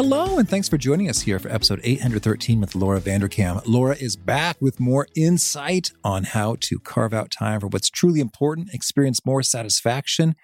Hello, and thanks for joining us here for episode 813 with Laura Vanderkam. Laura is back with more insight on how to carve out time for what's truly important, experience more satisfaction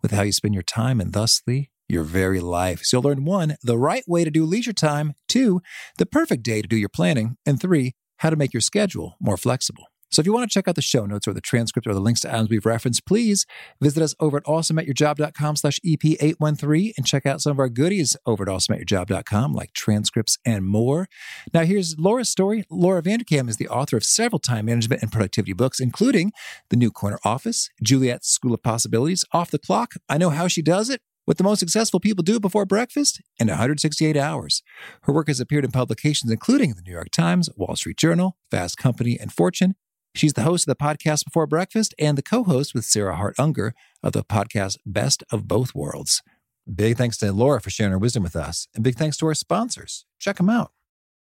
with how you spend your time and thusly your very life. So you'll learn one, the right way to do leisure time, two, the perfect day to do your planning, and three, how to make your schedule more flexible. So if you want to check out the show notes or the transcript or the links to items we've referenced, please visit us over at awesomeatyourjob.com slash EP813 and check out some of our goodies over at awesomeatyourjob.com like transcripts and more. Now here's Laura's story. Laura Vanderkam is the author of several time management and productivity books, including The New Corner Office, Juliet's School of Possibilities, Off the Clock, I Know How She Does It, what the most successful people do before breakfast in 168 hours. Her work has appeared in publications including the New York Times, Wall Street Journal, Fast Company, and Fortune. She's the host of the podcast Before Breakfast and the co host with Sarah Hart Unger of the podcast Best of Both Worlds. Big thanks to Laura for sharing her wisdom with us, and big thanks to our sponsors. Check them out.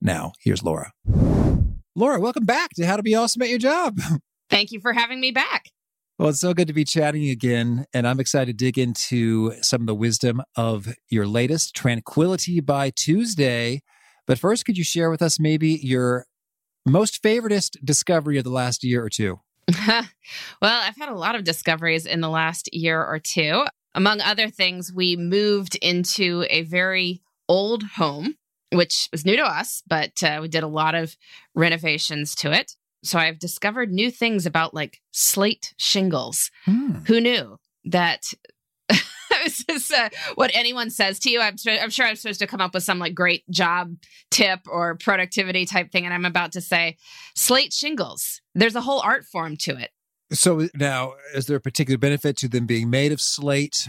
Now, here's Laura. Laura, welcome back to How to Be Awesome at Your Job. Thank you for having me back. Well, it's so good to be chatting again. And I'm excited to dig into some of the wisdom of your latest, Tranquility by Tuesday. But first, could you share with us maybe your most favoritist discovery of the last year or two? well, I've had a lot of discoveries in the last year or two. Among other things, we moved into a very old home which was new to us, but uh, we did a lot of renovations to it. So I've discovered new things about like slate shingles. Hmm. Who knew that? this is uh, what anyone says to you. I'm, I'm sure I'm supposed to come up with some like great job tip or productivity type thing. And I'm about to say slate shingles. There's a whole art form to it. So now, is there a particular benefit to them being made of slate?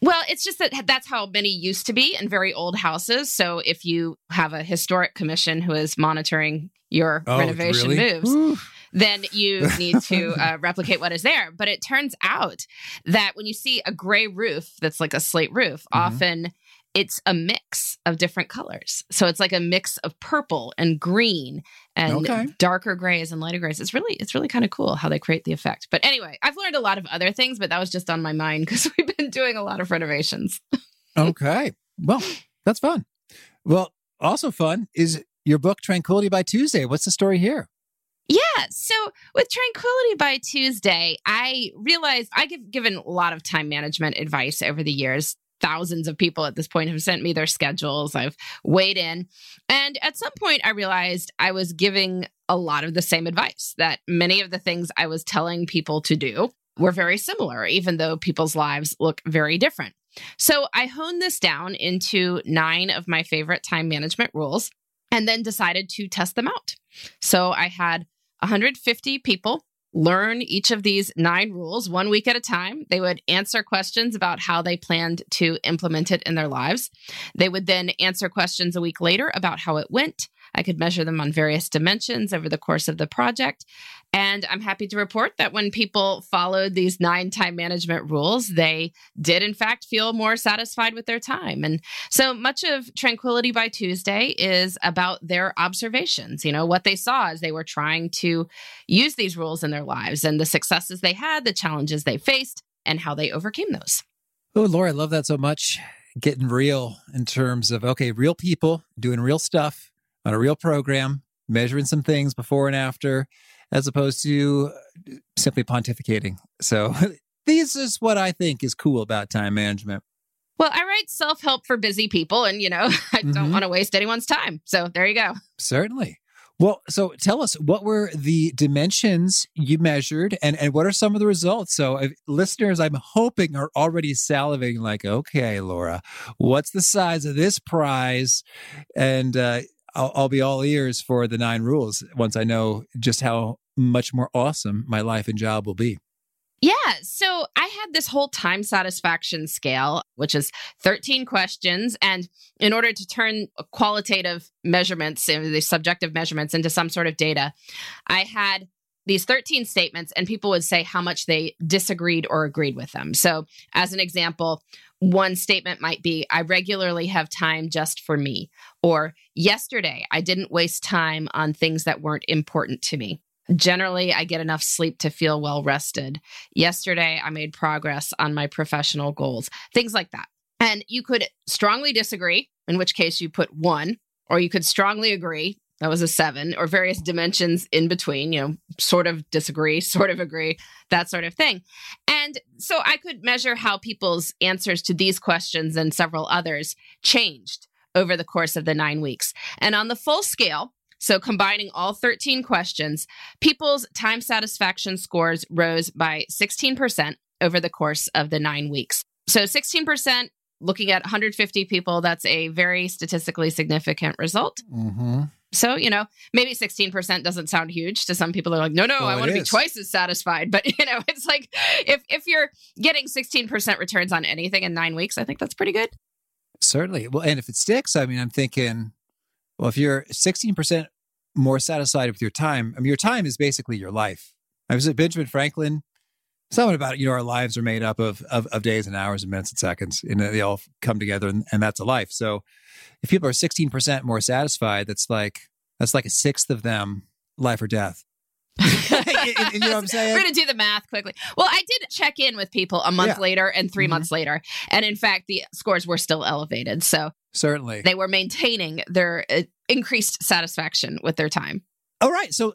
Well, it's just that that's how many used to be in very old houses. So if you have a historic commission who is monitoring your oh, renovation really? moves, Ooh. then you need to uh, replicate what is there. But it turns out that when you see a gray roof that's like a slate roof, mm-hmm. often it's a mix of different colors. So it's like a mix of purple and green and okay. darker grays and lighter grays. It's really it's really kind of cool how they create the effect. But anyway, I've learned a lot of other things, but that was just on my mind because we've been doing a lot of renovations. okay. Well, that's fun. Well, also fun is your book Tranquility by Tuesday. What's the story here? Yeah. So with Tranquility by Tuesday, I realized I have given a lot of time management advice over the years thousands of people at this point have sent me their schedules. I've weighed in. And at some point, I realized I was giving a lot of the same advice that many of the things I was telling people to do were very similar, even though people's lives look very different. So I honed this down into nine of my favorite time management rules and then decided to test them out. So I had 150 people learn each of these nine rules one week at a time. They would answer questions about how they planned to implement it in their lives. They would then answer questions a week later about how it went. I could measure them on various dimensions over the course of the project. And I'm happy to report that when people followed these nine time management rules, they did, in fact, feel more satisfied with their time. And so much of Tranquility by Tuesday is about their observations, you know, what they saw as they were trying to use these rules in their lives and the successes they had, the challenges they faced, and how they overcame those. Oh, Laura, I love that so much. Getting real in terms of, okay, real people doing real stuff on a real program, measuring some things before and after, as opposed to simply pontificating. So, this is what I think is cool about time management. Well, I write self help for busy people, and you know, I don't Mhm. want to waste anyone's time. So there you go. Certainly. Well, so tell us what were the dimensions you measured and, and what are some of the results? So, if listeners, I'm hoping are already salivating, like, okay, Laura, what's the size of this prize? And uh, I'll, I'll be all ears for the nine rules once I know just how much more awesome my life and job will be. Yeah. So I had this whole time satisfaction scale, which is 13 questions. And in order to turn qualitative measurements, uh, the subjective measurements, into some sort of data, I had these 13 statements, and people would say how much they disagreed or agreed with them. So, as an example, one statement might be I regularly have time just for me, or yesterday I didn't waste time on things that weren't important to me. Generally, I get enough sleep to feel well rested. Yesterday, I made progress on my professional goals, things like that. And you could strongly disagree, in which case you put one, or you could strongly agree, that was a seven, or various dimensions in between, you know, sort of disagree, sort of agree, that sort of thing. And so I could measure how people's answers to these questions and several others changed over the course of the nine weeks. And on the full scale, so combining all 13 questions, people's time satisfaction scores rose by 16% over the course of the nine weeks. So 16%, looking at 150 people, that's a very statistically significant result. Mm-hmm. So, you know, maybe 16% doesn't sound huge to some people. They're like, no, no, Well, I want to be twice as satisfied. But, you know, it's like if, if you're getting 16% returns on anything in nine weeks, I think that's pretty good. Certainly. Well, and if it sticks, I mean, I'm thinking, well, if you're 16% more satisfied with your time, I mean, your time is basically your life. I was at Benjamin Franklin. Something about you know, our lives are made up of, of, of days and hours and minutes and seconds, and they all come together, and, and that's a life. So, if people are 16% more satisfied, that's like that's like a sixth of them, life or death. you know what I'm saying? We're going to do the math quickly. Well, I did check in with people a month Yeah. later and 3 Mhm. months later. And in fact, the scores were still elevated. So Certainly. they were maintaining their uh, increased satisfaction with their time. All right. So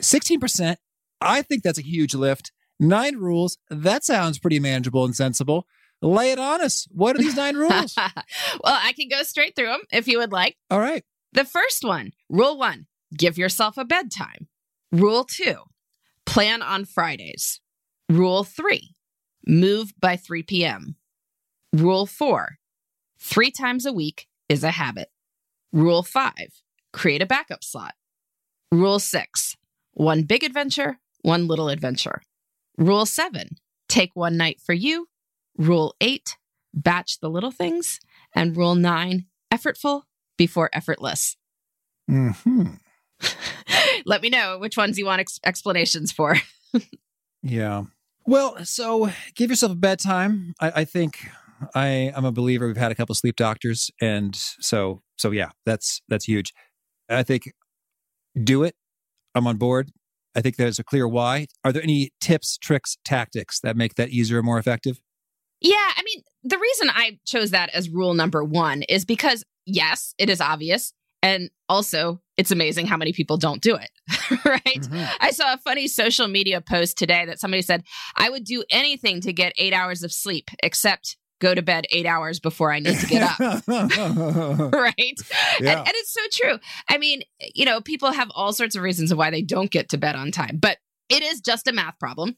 16%, I think that's a huge lift. Nine rules, that sounds pretty manageable and sensible. Lay it on us. What are these nine rules? well, I can go straight through them if you would like. All right. The first one, rule one, give yourself a bedtime. Rule two, plan on Fridays. Rule three, move by 3 p.m. Rule four, three times a week is a habit. Rule five, create a backup slot. Rule six, one big adventure, one little adventure. Rule seven, take one night for you. Rule eight, batch the little things. And rule nine, effortful before effortless. hmm Let me know which ones you want ex- explanations for. Yeah. Well, so give yourself a bedtime. I, I think I am a believer. We've had a couple sleep doctors, and so so yeah, that's that's huge. I think do it. I'm on board. I think there's a clear why. Are there any tips, tricks, tactics that make that easier, or more effective? Yeah, I mean, the reason I chose that as rule number one is because, yes, it is obvious. And also, it's amazing how many people don't do it, right? Mhm. I saw a funny social media post today that somebody said, I would do anything to get eight hours of sleep except go to bed eight hours before I need to get up. right? And, Yeah. and it's so true. I mean, you know, people have all sorts of reasons of why they don't get to bed on time, but it is just a math problem.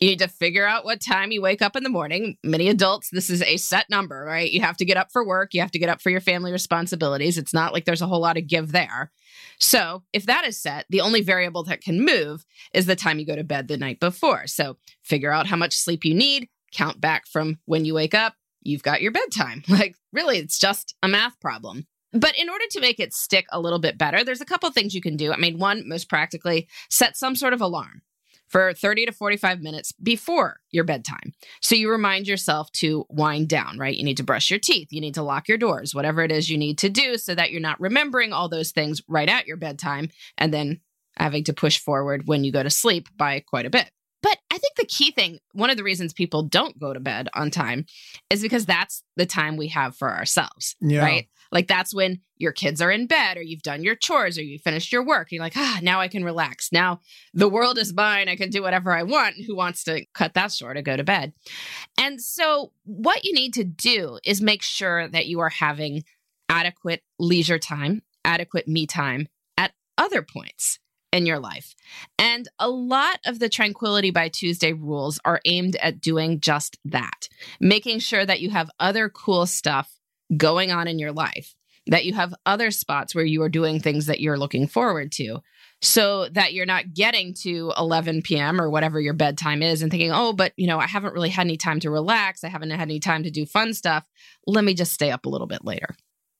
You need to figure out what time you wake up in the morning. Many adults, this is a set number, right? You have to get up for work, you have to get up for your family responsibilities. It's not like there's a whole lot of give there. So, if that is set, the only variable that can move is the time you go to bed the night before. So, figure out how much sleep you need, count back from when you wake up, you've got your bedtime. Like, really, it's just a math problem. But in order to make it stick a little bit better, there's a couple things you can do. I mean, one, most practically, set some sort of alarm for 30 to 45 minutes before your bedtime. So you remind yourself to wind down, right? You need to brush your teeth, you need to lock your doors, whatever it is you need to do so that you're not remembering all those things right at your bedtime and then having to push forward when you go to sleep by quite a bit. But I think the key thing, one of the reasons people don't go to bed on time is because that's the time we have for ourselves, Yeah. right? Like that's when your kids are in bed or you've done your chores or you finished your work. You're like, ah, now I can relax. Now the world is mine. I can do whatever I want. Who wants to cut that short or go to bed? And so, what you need to do is make sure that you are having adequate leisure time, adequate me time at other points in your life. And a lot of the Tranquility by Tuesday rules are aimed at doing just that, making sure that you have other cool stuff going on in your life, that you have other spots where you are doing things that you're looking forward to. So that you're not getting to 11 p.m. or whatever your bedtime is and thinking, oh, but you know, I haven't really had any time to relax. I haven't had any time to do fun stuff. Let me just stay up a little bit later.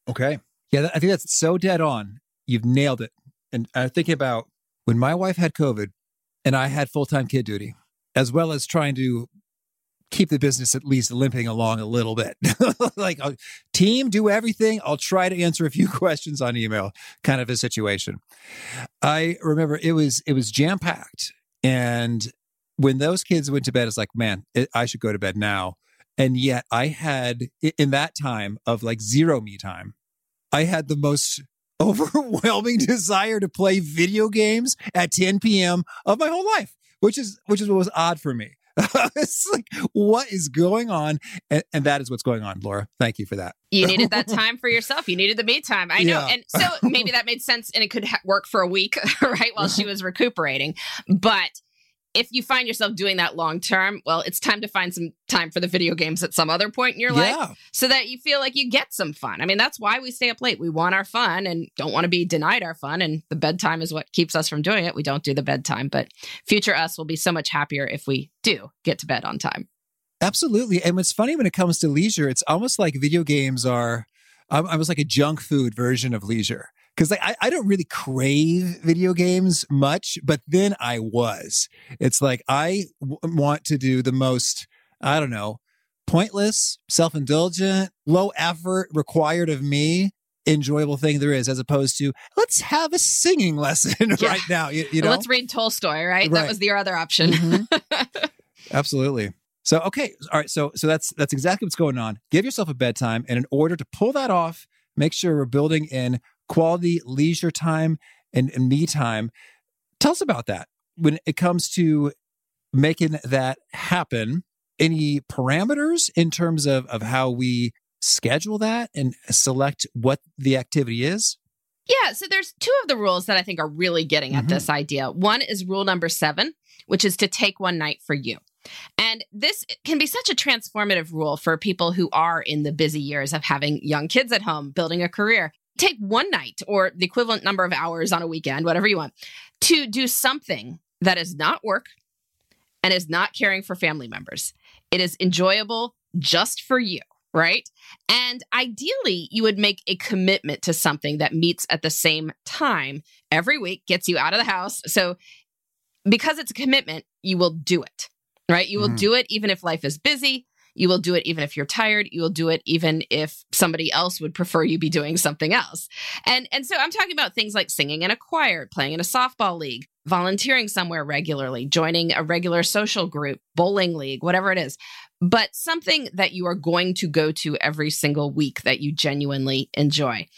Okay. Yeah, I think that's so dead on. You've nailed it. And I'm thinking about when my wife had COVID and I had full time kid duty, as well as trying to keep the business at least limping along a little bit. like, uh, team, do everything. I'll try to answer a few questions on email, kind of a situation. I remember it was it was jam packed, and when those kids went to bed, it's like, man, it, I should go to bed now. And yet, I had in that time of like zero me time, I had the most overwhelming desire to play video games at 10 p.m. of my whole life, which is which is what was odd for me. it's like, what is going on? And, and that is what's going on, Laura. Thank you for that. You needed that time for yourself. You needed the me time. I know. Yeah. And so maybe that made sense and it could ha- work for a week, right? While she was recuperating. But if you find yourself doing that long term, well, it's time to find some time for the video games at some other point in your life yeah. so that you feel like you get some fun. I mean, that's why we stay up late. We want our fun and don't want to be denied our fun. And the bedtime is what keeps us from doing it. We don't do the bedtime, but future us will be so much happier if we do get to bed on time. Absolutely. And what's funny when it comes to leisure, it's almost like video games are, I, I was like a junk food version of leisure. Because like, I, I don't really crave video games much, but then I was. It's like I w- want to do the most, I don't know, pointless, self indulgent, low effort required of me, enjoyable thing there is, as opposed to let's have a singing lesson Yeah. right now. You, you know? Let's read Tolstoy, right? That was the other option. Mhm. Absolutely. So okay, all right. So so that's that's exactly what's going on. Give yourself a bedtime, and in order to pull that off, make sure we're building in quality leisure time and, and me time. Tell us about that when it comes to making that happen. Any parameters in terms of of how we schedule that and select what the activity is? Yeah, so there's two of the rules that I think are really getting at Mhm. this idea. One is rule number seven, which is to take one night for you. And this can be such a transformative rule for people who are in the busy years of having young kids at home, building a career. Take one night or the equivalent number of hours on a weekend, whatever you want, to do something that is not work and is not caring for family members. It is enjoyable just for you, right? And ideally, you would make a commitment to something that meets at the same time every week, gets you out of the house. So, because it's a commitment, you will do it, right? You will Mhm. do it even if life is busy. You will do it even if you're tired. You will do it even if somebody else would prefer you be doing something else. And and so I'm talking about things like singing in a choir, playing in a softball league, volunteering somewhere regularly, joining a regular social group, bowling league, whatever it is. But something that you are going to go to every single week that you genuinely enjoy.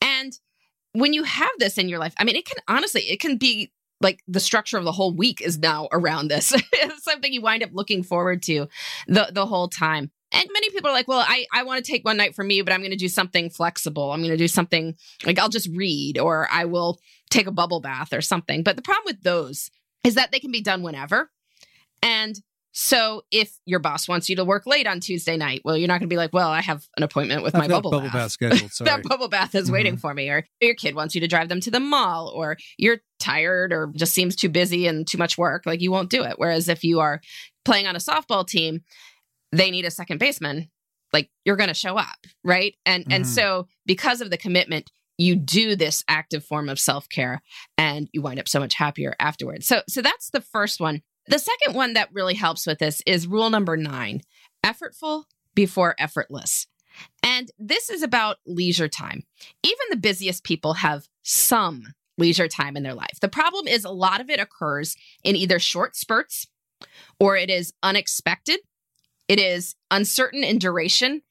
And when you have this in your life, I mean, it can honestly, it can be like the structure of the whole week is now around this. it's something you wind up looking forward to the the whole time. And many people are like, well, I, I want to take one night for me, but I'm going to do something flexible. I'm going to do something like I'll just read or I will take a bubble bath or something. But the problem with those is that they can be done whenever. And so if your boss wants you to work late on Tuesday night, well, you're not going to be like, well, I have an appointment with I've my bubble, bubble bath bath scheduled. That bubble bath is mm-hmm. waiting for me or your kid wants you to drive them to the mall or you're tired or just seems too busy and too much work like you won't do it. Whereas if you are playing on a softball team they need a second baseman like you're going to show up right? And and Mhm. so because of the commitment you do this active form of self-care and you wind up so much happier afterwards. So so that's the first one. The second one that really helps with this is rule number 9 effortful before effortless. And this is about leisure time. Even the busiest people have some leisure time in their life. The problem is a lot of it occurs in either short spurts or it is unexpected, it is uncertain in duration,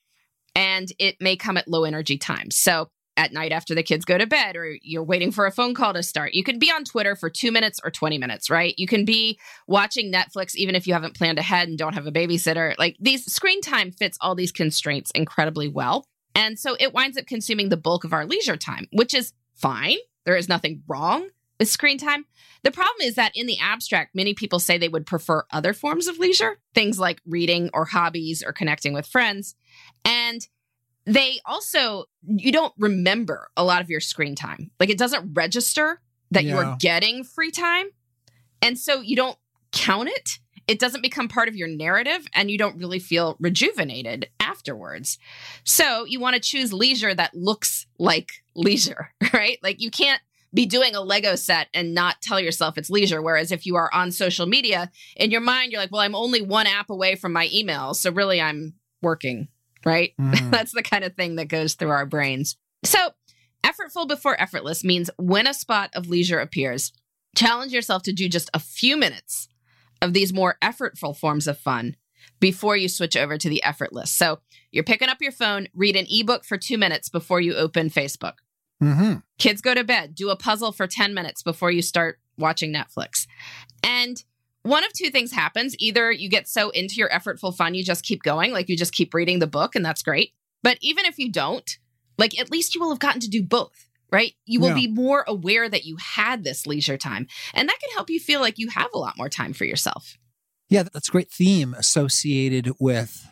and it may come at low energy times. So at night after the kids go to bed or you're waiting for a phone call to start. You can be on Twitter for 2 minutes or 20 minutes, right? You can be watching Netflix even if you haven't planned ahead and don't have a babysitter. Like these screen time fits all these constraints incredibly well. And so it winds up consuming the bulk of our leisure time, which is fine. There is nothing wrong with screen time. The problem is that in the abstract, many people say they would prefer other forms of leisure, things like reading or hobbies or connecting with friends. And they also, you don't remember a lot of your screen time. Like it doesn't register that Yeah. you are getting free time. And so you don't count it. It doesn't become part of your narrative and you don't really feel rejuvenated afterwards. So you want to choose leisure that looks like leisure, right? Like you can't be doing a Lego set and not tell yourself it's leisure. Whereas if you are on social media, in your mind, you're like, well, I'm only one app away from my email. So really, I'm working, right? Mhm. That's the kind of thing that goes through our brains. So, effortful before effortless means when a spot of leisure appears, challenge yourself to do just a few minutes of these more effortful forms of fun before you switch over to the effortless. So, you're picking up your phone, read an ebook for two minutes before you open Facebook. Mhm. Kids go to bed, do a puzzle for 10 minutes before you start watching Netflix. And one of two things happens. Either you get so into your effortful fun, you just keep going, like you just keep reading the book, and that's great. But even if you don't, like at least you will have gotten to do both, right? You will Yeah. be more aware that you had this leisure time. And that can help you feel like you have a lot more time for yourself. Yeah, that's a great theme associated with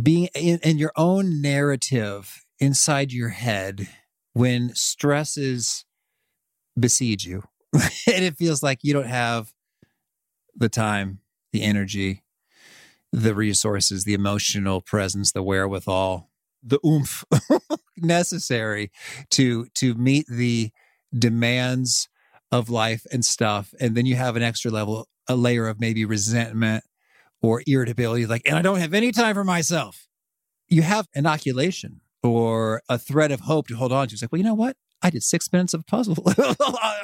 being in, in your own narrative inside your head when stresses besiege you and it feels like you don't have the time, the energy, the resources, the emotional presence, the wherewithal, the oomph necessary to to meet the demands of life and stuff and then you have an extra level a layer of maybe resentment or irritability like and I don't have any time for myself. You have inoculation or a thread of hope to hold on to. It's like well you know what? I did 6 minutes of puzzle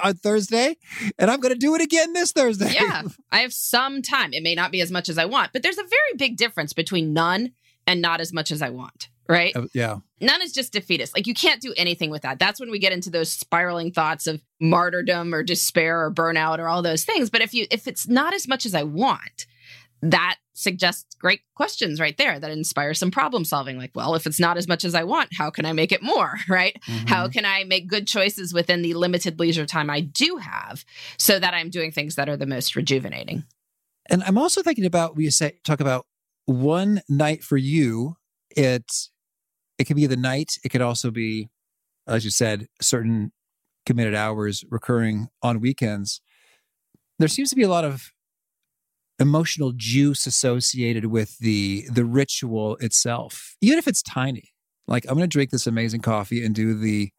on Thursday and I'm going to do it again this Thursday. Yeah, I have some time. It may not be as much as I want, but there's a very big difference between none and not as much as I want, right? Uh, yeah none is just defeatist. Like you can't do anything with that. That's when we get into those spiraling thoughts of martyrdom or despair or burnout or all those things. But if you if it's not as much as I want, that suggests great questions right there that inspire some problem solving. Like, well, if it's not as much as I want, how can I make it more? Right? How can I make good choices within the limited leisure time I do have so that I'm doing things that are the most rejuvenating? And I'm also thinking about we say talk about one night for you. It it could be the night. It could also be, as you said, certain committed hours recurring on weekends. There seems to be a lot of emotional juice associated with the the ritual itself, even if it's tiny. Like I'm going to drink this amazing coffee and do the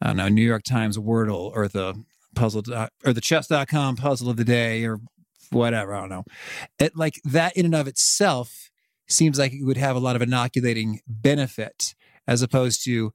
I don't know New York Times Wordle or the puzzle or the chess.com puzzle of the day or whatever. I don't know. It like that in and of itself seems like it would have a lot of inoculating benefit as opposed to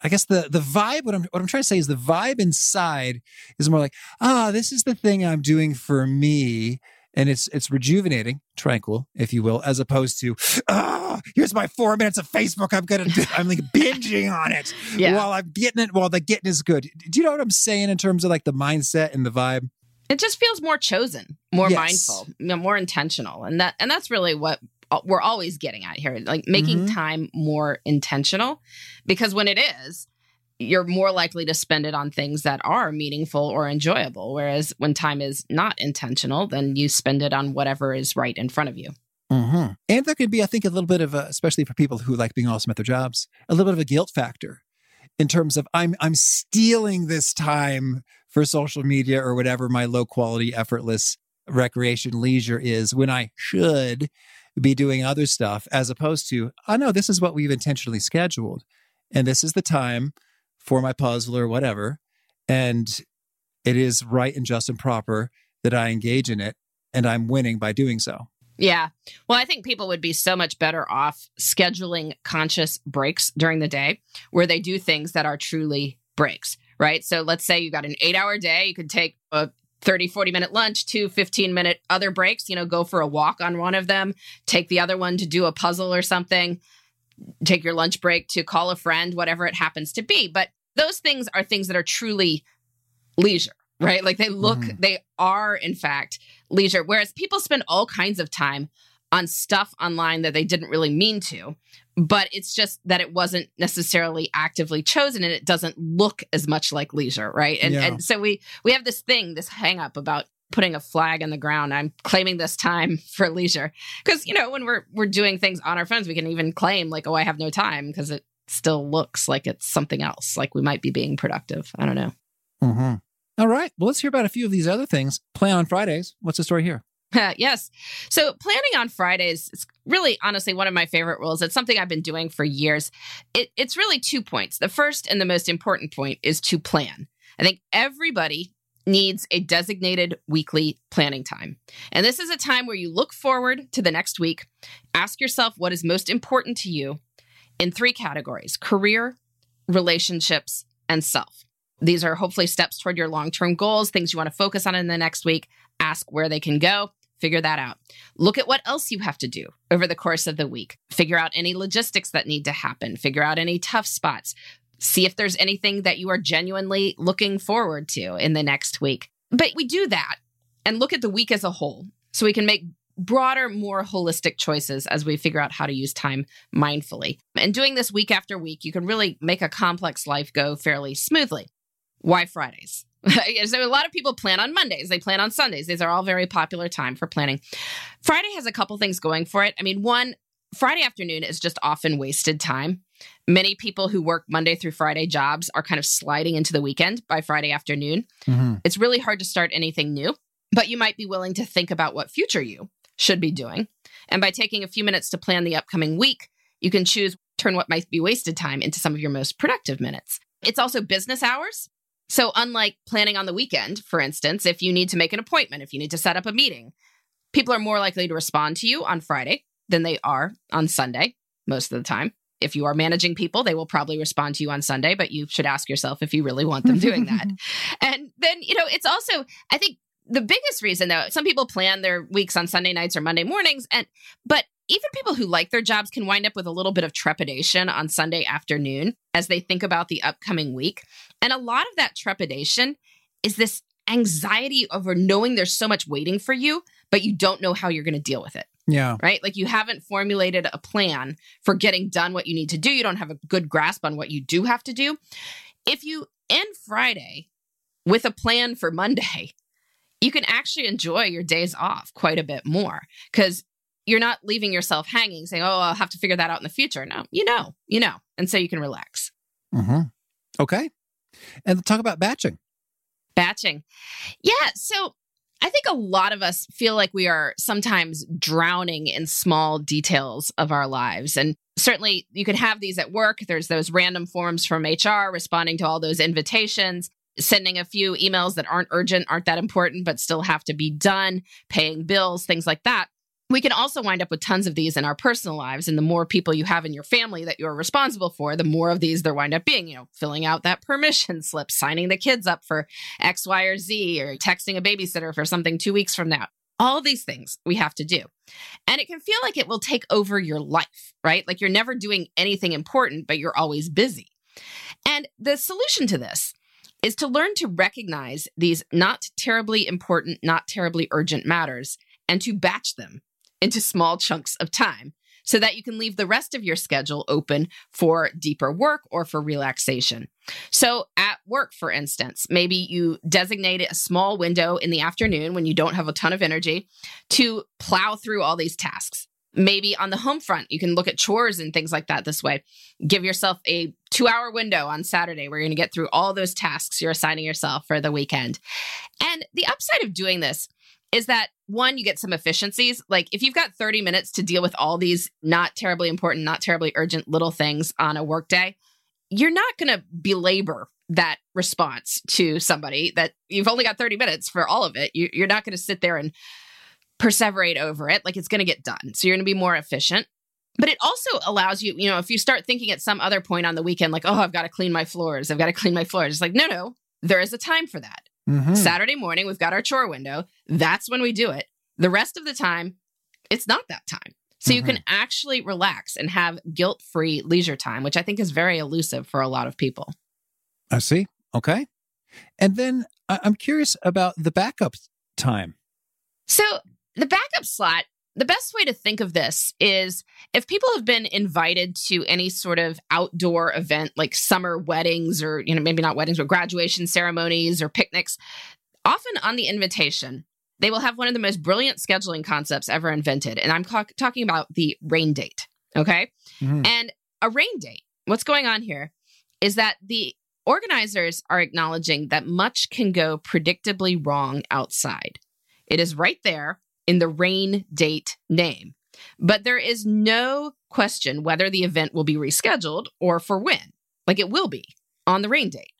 I guess the the vibe what I'm what I'm trying to say is the vibe inside is more like, ah, this is the thing I'm doing for me. And it's it's rejuvenating, tranquil, if you will, as opposed to, ah, here's my four minutes of Facebook. I'm gonna I'm like binging on it Yeah. while I'm getting it while the getting is good. Do you know what I'm saying in terms of like the mindset and the vibe? It just feels more chosen more Yes. mindful more intentional and that and that's really what uh, we're always getting at here like making Mhm. time more intentional because when it is you're more likely to spend it on things that are meaningful or enjoyable whereas when time is not intentional then you spend it on whatever is right in front of you Mm-hmm. And there could be, I think, a little bit of, a, especially for people who like being awesome at their jobs, a little bit of a guilt factor in terms of I'm I'm stealing this time for social media or whatever my low quality, effortless recreation leisure is when I should be doing other stuff, as opposed to, oh no, this is what we've intentionally scheduled, and this is the time for my puzzle or whatever, and it is right and just and proper that I engage in it, and I'm winning by doing so. Yeah. Well, I think people would be so much better off scheduling conscious breaks during the day where they do things that are truly breaks, right? So let's say you got an eight hour day, you could take a 30, 40 minute lunch, two 15 minute other breaks, you know, go for a walk on one of them, take the other one to do a puzzle or something, take your lunch break to call a friend, whatever it happens to be. But those things are things that are truly leisure, right? Like they look, mm-hmm. they are in fact leisure. Whereas people spend all kinds of time on stuff online that they didn't really mean to but it's just that it wasn't necessarily actively chosen and it doesn't look as much like leisure right? And, yeah. and so we we have this thing this hang up about putting a flag in the ground. I'm claiming this time for leisure. Because you know when we're we're doing things on our phones we can even claim like oh i have no time because it still looks like it's something else like we might be being productive. I don't know. Mm-hmm. All right. Well let's hear about a few of these other things. Play on fridays. What's the story here yes. So planning on Fridays is really honestly one of my favorite rules. It's something I've been doing for years. It, it's really two points. The first and the most important point is to plan. I think everybody needs a designated weekly planning time. And this is a time where you look forward to the next week, ask yourself what is most important to you in three categories career, relationships, and self. These are hopefully steps toward your long term goals, things you want to focus on in the next week. Ask where they can go. Figure that out. Look at what else you have to do over the course of the week. Figure out any logistics that need to happen. Figure out any tough spots. See if there's anything that you are genuinely looking forward to in the next week. But we do that and look at the week as a whole so we can make broader, more holistic choices as we figure out how to use time mindfully. And doing this week after week, you can really make a complex life go fairly smoothly. Why Fridays? so a lot of people plan on Mondays, they plan on Sundays. These are all very popular time for planning. Friday has a couple things going for it. I mean, one, Friday afternoon is just often wasted time. Many people who work Monday through Friday jobs are kind of sliding into the weekend by Friday afternoon. Mm-hmm. It's really hard to start anything new, but you might be willing to think about what future you should be doing. And by taking a few minutes to plan the upcoming week, you can choose turn what might be wasted time into some of your most productive minutes. It's also business hours. So, unlike planning on the weekend, for instance, if you need to make an appointment, if you need to set up a meeting, people are more likely to respond to you on Friday than they are on Sunday most of the time. If you are managing people, they will probably respond to you on Sunday, but you should ask yourself if you really want them doing that. and then, you know, it's also, I think the biggest reason though, some people plan their weeks on Sunday nights or Monday mornings, and but even people who like their jobs can wind up with a little bit of trepidation on Sunday afternoon as they think about the upcoming week. And a lot of that trepidation is this anxiety over knowing there's so much waiting for you, but you don't know how you're going to deal with it. Yeah. Right? Like you haven't formulated a plan for getting done what you need to do. You don't have a good grasp on what you do have to do. If you end Friday with a plan for Monday, you can actually enjoy your days off quite a bit more because you're not leaving yourself hanging saying, oh, I'll have to figure that out in the future. No, you know, you know. And so you can relax. Mm-hmm. Okay. And talk about batching. Batching. Yeah. So I think a lot of us feel like we are sometimes drowning in small details of our lives. And certainly you can have these at work. There's those random forms from HR responding to all those invitations sending a few emails that aren't urgent, aren't that important, but still have to be done, paying bills, things like that. We can also wind up with tons of these in our personal lives. And the more people you have in your family that you're responsible for, the more of these there wind up being, you know, filling out that permission slip, signing the kids up for X, Y, or Z, or texting a babysitter for something two weeks from now. All these things we have to do. And it can feel like it will take over your life, right? Like you're never doing anything important, but you're always busy. And the solution to this is to learn to recognize these not terribly important, not terribly urgent matters and to batch them into small chunks of time so that you can leave the rest of your schedule open for deeper work or for relaxation. So, at work, for instance, maybe you designate a small window in the afternoon when you don't have a ton of energy to plow through all these tasks. Maybe on the home front, you can look at chores and things like that this way. Give yourself a two hour window on Saturday where you're going to get through all those tasks you're assigning yourself for the weekend. And the upside of doing this is that one, you get some efficiencies. Like if you've got 30 minutes to deal with all these not terribly important, not terribly urgent little things on a workday, you're not going to belabor that response to somebody that you've only got 30 minutes for all of it. You, are not going to sit there and perseverate over it. Like it's going to get done. So you're going to be more efficient. But it also allows you, you know, if you start thinking at some other point on the weekend, like, oh, I've got to clean my floors, I've got to clean my floors. It's like, no, no, there is a time for that Mm-hmm. Saturday morning, we've got our chore window. That's when we do it. The rest of the time, it's not that time. So mm-hmm. you can mm-hmm. actually relax and have guilt free leisure time, which I think is very elusive for a lot of people. I see. Okay. And then I'm curious about the backup time. So the backup slot, the best way to think of this is if people have been invited to any sort of outdoor event like summer weddings or, you know, maybe not weddings, but graduation ceremonies or picnics, often on the invitation, they will have one of the most brilliant scheduling concepts ever invented. And I'm ca- talking about the rain date. Okay. Mm-hmm. And a rain date, what's going on here is that the organizers are acknowledging that much can go predictably wrong outside. It is right there in the rain date name. But there is no question whether the event will be rescheduled or for when. Like it will be on the rain date.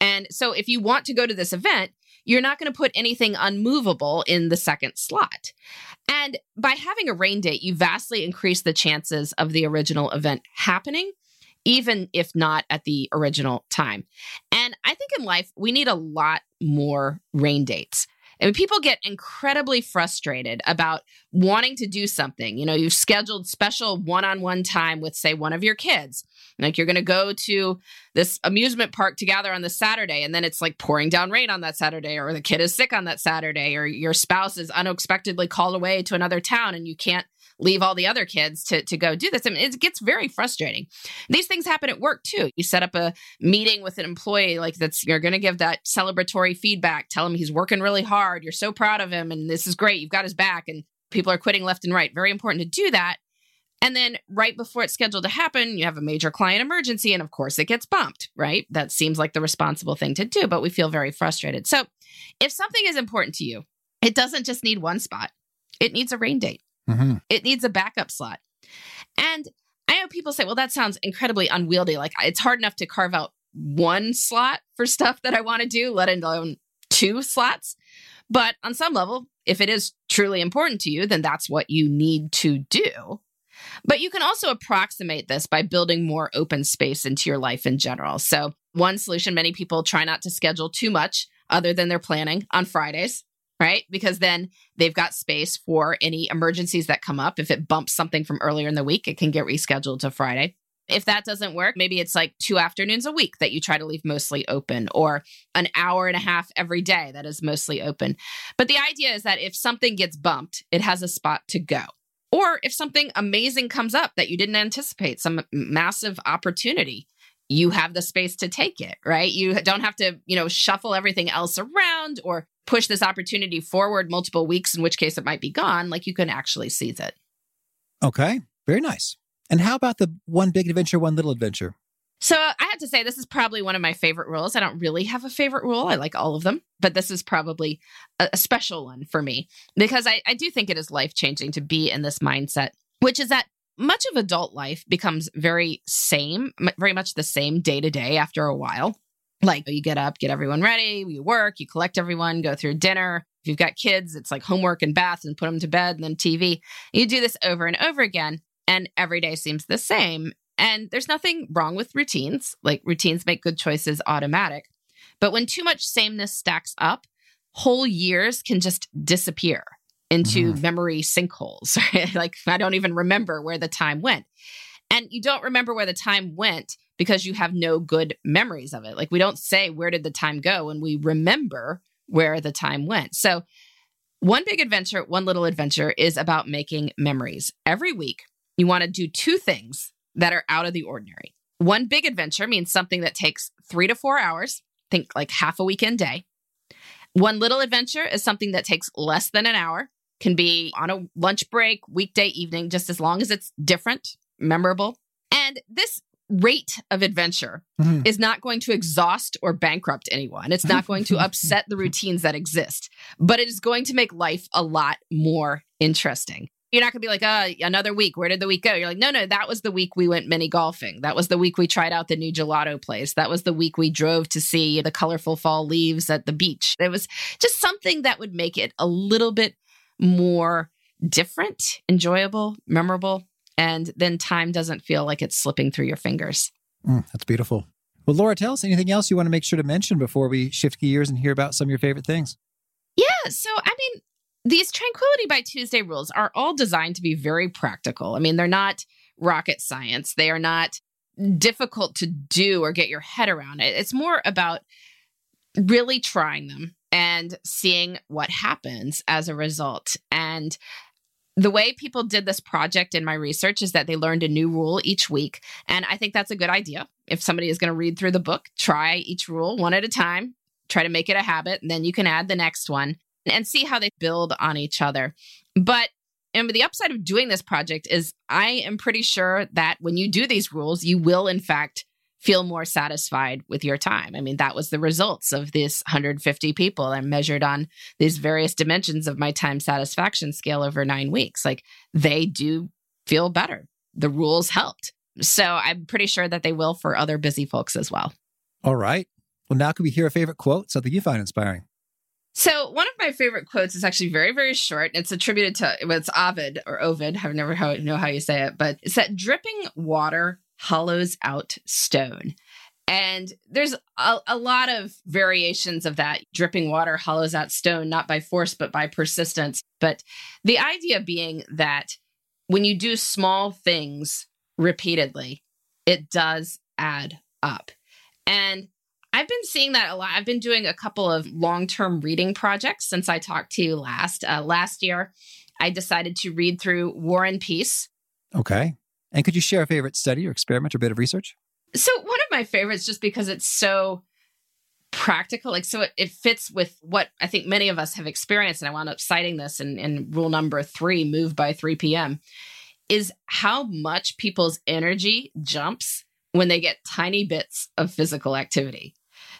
And so if you want to go to this event, you're not going to put anything unmovable in the second slot. And by having a rain date, you vastly increase the chances of the original event happening, even if not at the original time. And I think in life, we need a lot more rain dates. And people get incredibly frustrated about wanting to do something. You know, you've scheduled special one on one time with, say, one of your kids. Like you're going to go to this amusement park together on the Saturday, and then it's like pouring down rain on that Saturday, or the kid is sick on that Saturday, or your spouse is unexpectedly called away to another town and you can't leave all the other kids to, to go do this. I mean, it gets very frustrating. These things happen at work too. You set up a meeting with an employee, like that's, you're going to give that celebratory feedback, tell him he's working really hard. You're so proud of him and this is great. You've got his back and people are quitting left and right. Very important to do that. And then right before it's scheduled to happen, you have a major client emergency. And of course, it gets bumped, right? That seems like the responsible thing to do, but we feel very frustrated. So if something is important to you, it doesn't just need one spot, it needs a rain date. Mm-hmm. It needs a backup slot. And I know people say, well, that sounds incredibly unwieldy. Like it's hard enough to carve out one slot for stuff that I want to do, let alone two slots. But on some level, if it is truly important to you, then that's what you need to do. But you can also approximate this by building more open space into your life in general. So, one solution many people try not to schedule too much other than their planning on Fridays right? Because then they've got space for any emergencies that come up. If it bumps something from earlier in the week, it can get rescheduled to Friday. If that doesn't work, maybe it's like two afternoons a week that you try to leave mostly open, or an hour and a half every day that is mostly open. But the idea is that if something gets bumped, it has a spot to go. Or if something amazing comes up that you didn't anticipate, some massive opportunity, you have the space to take it, right? You don't have to, you know, shuffle everything else around or push this opportunity forward multiple weeks, in which case it might be gone. Like you can actually seize it. Okay. Very nice. And how about the one big adventure, one little adventure? So I have to say, this is probably one of my favorite rules. I don't really have a favorite rule. I like all of them, but this is probably a, a special one for me because I, I do think it is life changing to be in this mindset, which is that much of adult life becomes very same, very much the same day to day after a while. Like you get up, get everyone ready, you work, you collect everyone, go through dinner. If you've got kids, it's like homework and bath and put them to bed and then TV. You do this over and over again, and every day seems the same. And there's nothing wrong with routines. Like routines make good choices automatic. But when too much sameness stacks up, whole years can just disappear into mm. memory sinkholes. Right? like I don't even remember where the time went. And you don't remember where the time went because you have no good memories of it. Like we don't say where did the time go and we remember where the time went. So one big adventure, one little adventure is about making memories. Every week, you want to do two things that are out of the ordinary. One big adventure means something that takes three to four hours, think like half a weekend day. One little adventure is something that takes less than an hour, can be on a lunch break, weekday evening, just as long as it's different, memorable. And this rate of adventure mm-hmm. is not going to exhaust or bankrupt anyone. It's not going to upset the routines that exist, but it is going to make life a lot more interesting. You're not going to be like, uh, another week. Where did the week go? You're like, no, no, that was the week we went mini golfing. That was the week we tried out the new gelato place. That was the week we drove to see the colorful fall leaves at the beach. It was just something that would make it a little bit more different, enjoyable, memorable, and then time doesn't feel like it's slipping through your fingers. Mm, that's beautiful. Well, Laura, tell us anything else you want to make sure to mention before we shift gears and hear about some of your favorite things. Yeah. So, I mean, these Tranquility by Tuesday rules are all designed to be very practical. I mean, they're not rocket science, they are not difficult to do or get your head around. It. It's more about really trying them and seeing what happens as a result. And the way people did this project in my research is that they learned a new rule each week. And I think that's a good idea. If somebody is going to read through the book, try each rule one at a time, try to make it a habit, and then you can add the next one and see how they build on each other. But and the upside of doing this project is I am pretty sure that when you do these rules, you will in fact feel more satisfied with your time. I mean, that was the results of this 150 people I measured on these various dimensions of my time satisfaction scale over nine weeks. Like they do feel better. The rules helped. So I'm pretty sure that they will for other busy folks as well. All right. Well, now can we hear a favorite quote? Something you find inspiring? So one of my favorite quotes is actually very, very short. It's attributed to well, it's Ovid or Ovid. I've never know how you say it, but it's that dripping water hollows out stone. And there's a, a, lot of variations of that. Dripping water hollows out stone, not by force, but by persistence. But the idea being that when you do small things repeatedly, it does add up. And I've been seeing that a lot. I've been doing a couple of long term reading projects since I talked to you last. Uh, last year, I decided to read through War and Peace. Okay. And could you share a favorite study or experiment or bit of research? So, one of my favorites, just because it's so practical, like, so it, it fits with what I think many of us have experienced. And I wound up citing this in, in rule number three move by 3 p.m. is how much people's energy jumps when they get tiny bits of physical activity.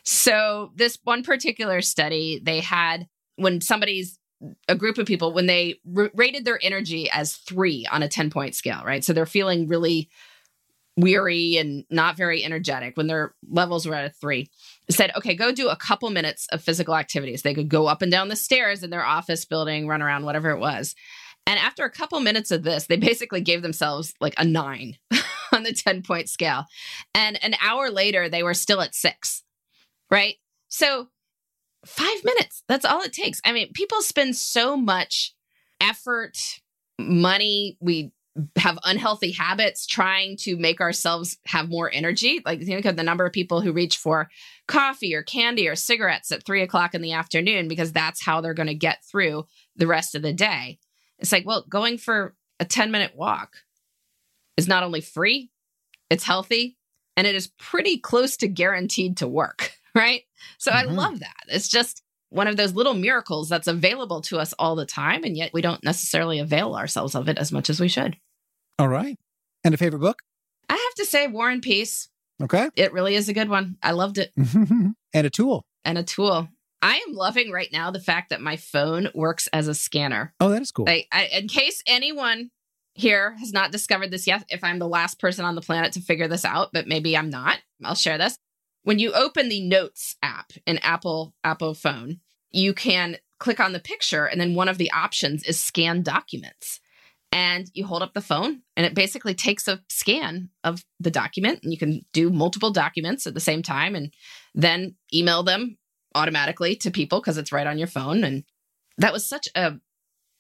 So, this one particular study, they had when somebody's a group of people, when they r- rated their energy as three on a 10 point scale, right? So they're feeling really weary and not very energetic when their levels were at a three. Said, okay, go do a couple minutes of physical activities. They could go up and down the stairs in their office building, run around, whatever it was. And after a couple minutes of this, they basically gave themselves like a nine on the 10 point scale. And an hour later, they were still at six right? So, five minutes, that's all it takes. I mean, people spend so much effort, money. We have unhealthy habits trying to make ourselves have more energy. Like think of the number of people who reach for coffee or candy or cigarettes at three o'clock in the afternoon because that's how they're going to get through the rest of the day. It's like, well, going for a 10 minute walk is not only free, it's healthy, and it is pretty close to guaranteed to work. right? So mm-hmm. I love that. It's just one of those little miracles that's available to us all the time, and yet we don't necessarily avail ourselves of it as much as we should. All right. And a favorite book? I have to say War and Peace. Okay. It really is a good one. I loved it. and a tool. And a tool. I am loving right now the fact that my phone works as a scanner. Oh, that is cool. Like, I, in case anyone here has not discovered this yet, if I'm the last person on the planet to figure this out, but maybe I'm not, I'll share this when you open the Notes app in Apple Apple phone, you can click on the picture and then one of the options is scan documents. And you hold up the phone and it basically takes a scan of the document and you can do multiple documents at the same time and then email them automatically to people because it's right on your phone and that was such a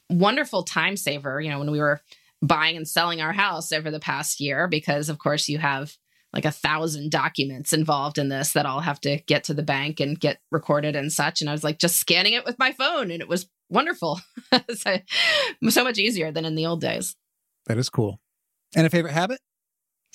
wonderful time saver, you know, when we were buying and selling our house over the past year because of course you have like a thousand documents involved in this that all have to get to the bank and get recorded and such. And I was like just scanning it with my phone and it was wonderful. so, so much easier than in the old days. That is cool. And a favorite habit?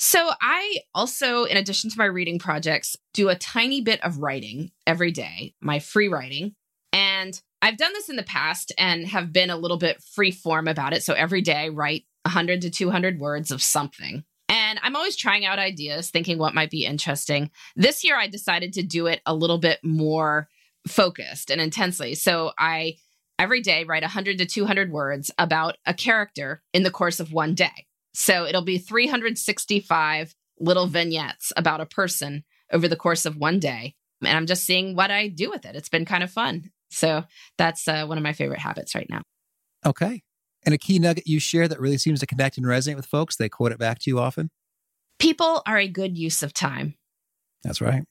So, I also, in addition to my reading projects, do a tiny bit of writing every day, my free writing. And I've done this in the past and have been a little bit free form about it. So, every day, write 100 to 200 words of something. And I'm always trying out ideas, thinking what might be interesting. This year, I decided to do it a little bit more focused and intensely. So I every day write 100 to 200 words about a character in the course of one day. So it'll be 365 little vignettes about a person over the course of one day. And I'm just seeing what I do with it. It's been kind of fun. So that's uh, one of my favorite habits right now. Okay. And a key nugget you share that really seems to connect and resonate with folks, they quote it back to you often? People are a good use of time. That's right.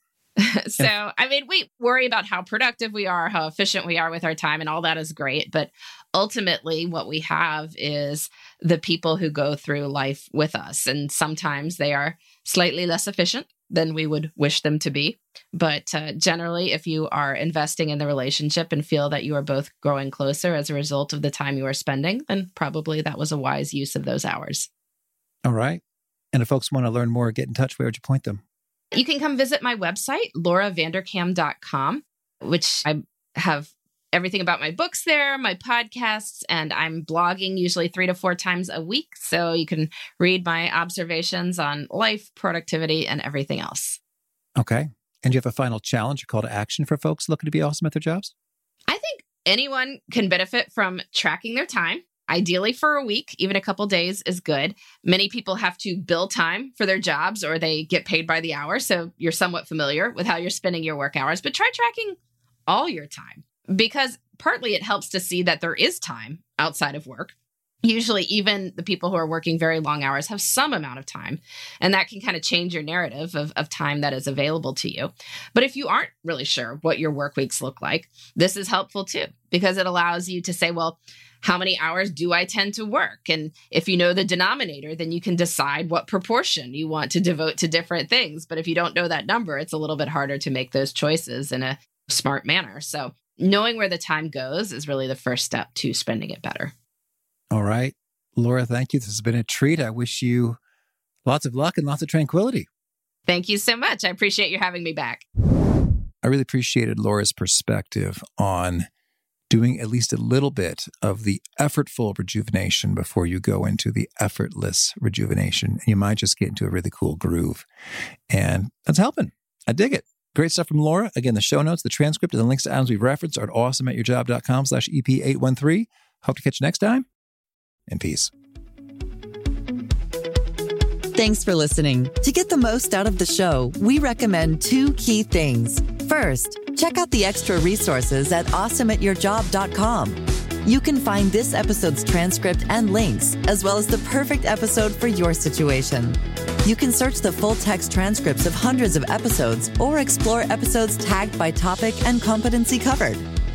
so, I mean, we worry about how productive we are, how efficient we are with our time, and all that is great. But ultimately, what we have is the people who go through life with us. And sometimes they are slightly less efficient than we would wish them to be. But uh, generally, if you are investing in the relationship and feel that you are both growing closer as a result of the time you are spending, then probably that was a wise use of those hours. All right. And if folks want to learn more, get in touch, where would you point them? You can come visit my website, lauravanderkam.com, which I have everything about my books there, my podcasts, and I'm blogging usually three to four times a week. So you can read my observations on life, productivity, and everything else. Okay. And you have a final challenge or call to action for folks looking to be awesome at their jobs? I think anyone can benefit from tracking their time. Ideally, for a week, even a couple days is good. Many people have to bill time for their jobs or they get paid by the hour. So you're somewhat familiar with how you're spending your work hours, but try tracking all your time because partly it helps to see that there is time outside of work. Usually, even the people who are working very long hours have some amount of time, and that can kind of change your narrative of, of time that is available to you. But if you aren't really sure what your work weeks look like, this is helpful too, because it allows you to say, well, how many hours do I tend to work? And if you know the denominator, then you can decide what proportion you want to devote to different things. But if you don't know that number, it's a little bit harder to make those choices in a smart manner. So knowing where the time goes is really the first step to spending it better. All right. Laura, thank you. This has been a treat. I wish you lots of luck and lots of tranquility. Thank you so much. I appreciate you having me back. I really appreciated Laura's perspective on doing at least a little bit of the effortful rejuvenation before you go into the effortless rejuvenation. And you might just get into a really cool groove. And that's helping. I dig it. Great stuff from Laura. Again, the show notes, the transcript, and the links to items we've referenced are at awesomeatyourjob.com slash EP813. Hope to catch you next time. And peace. Thanks for listening. To get the most out of the show, we recommend two key things. First, check out the extra resources at awesomeatyourjob.com. You can find this episode's transcript and links, as well as the perfect episode for your situation. You can search the full text transcripts of hundreds of episodes or explore episodes tagged by topic and competency covered.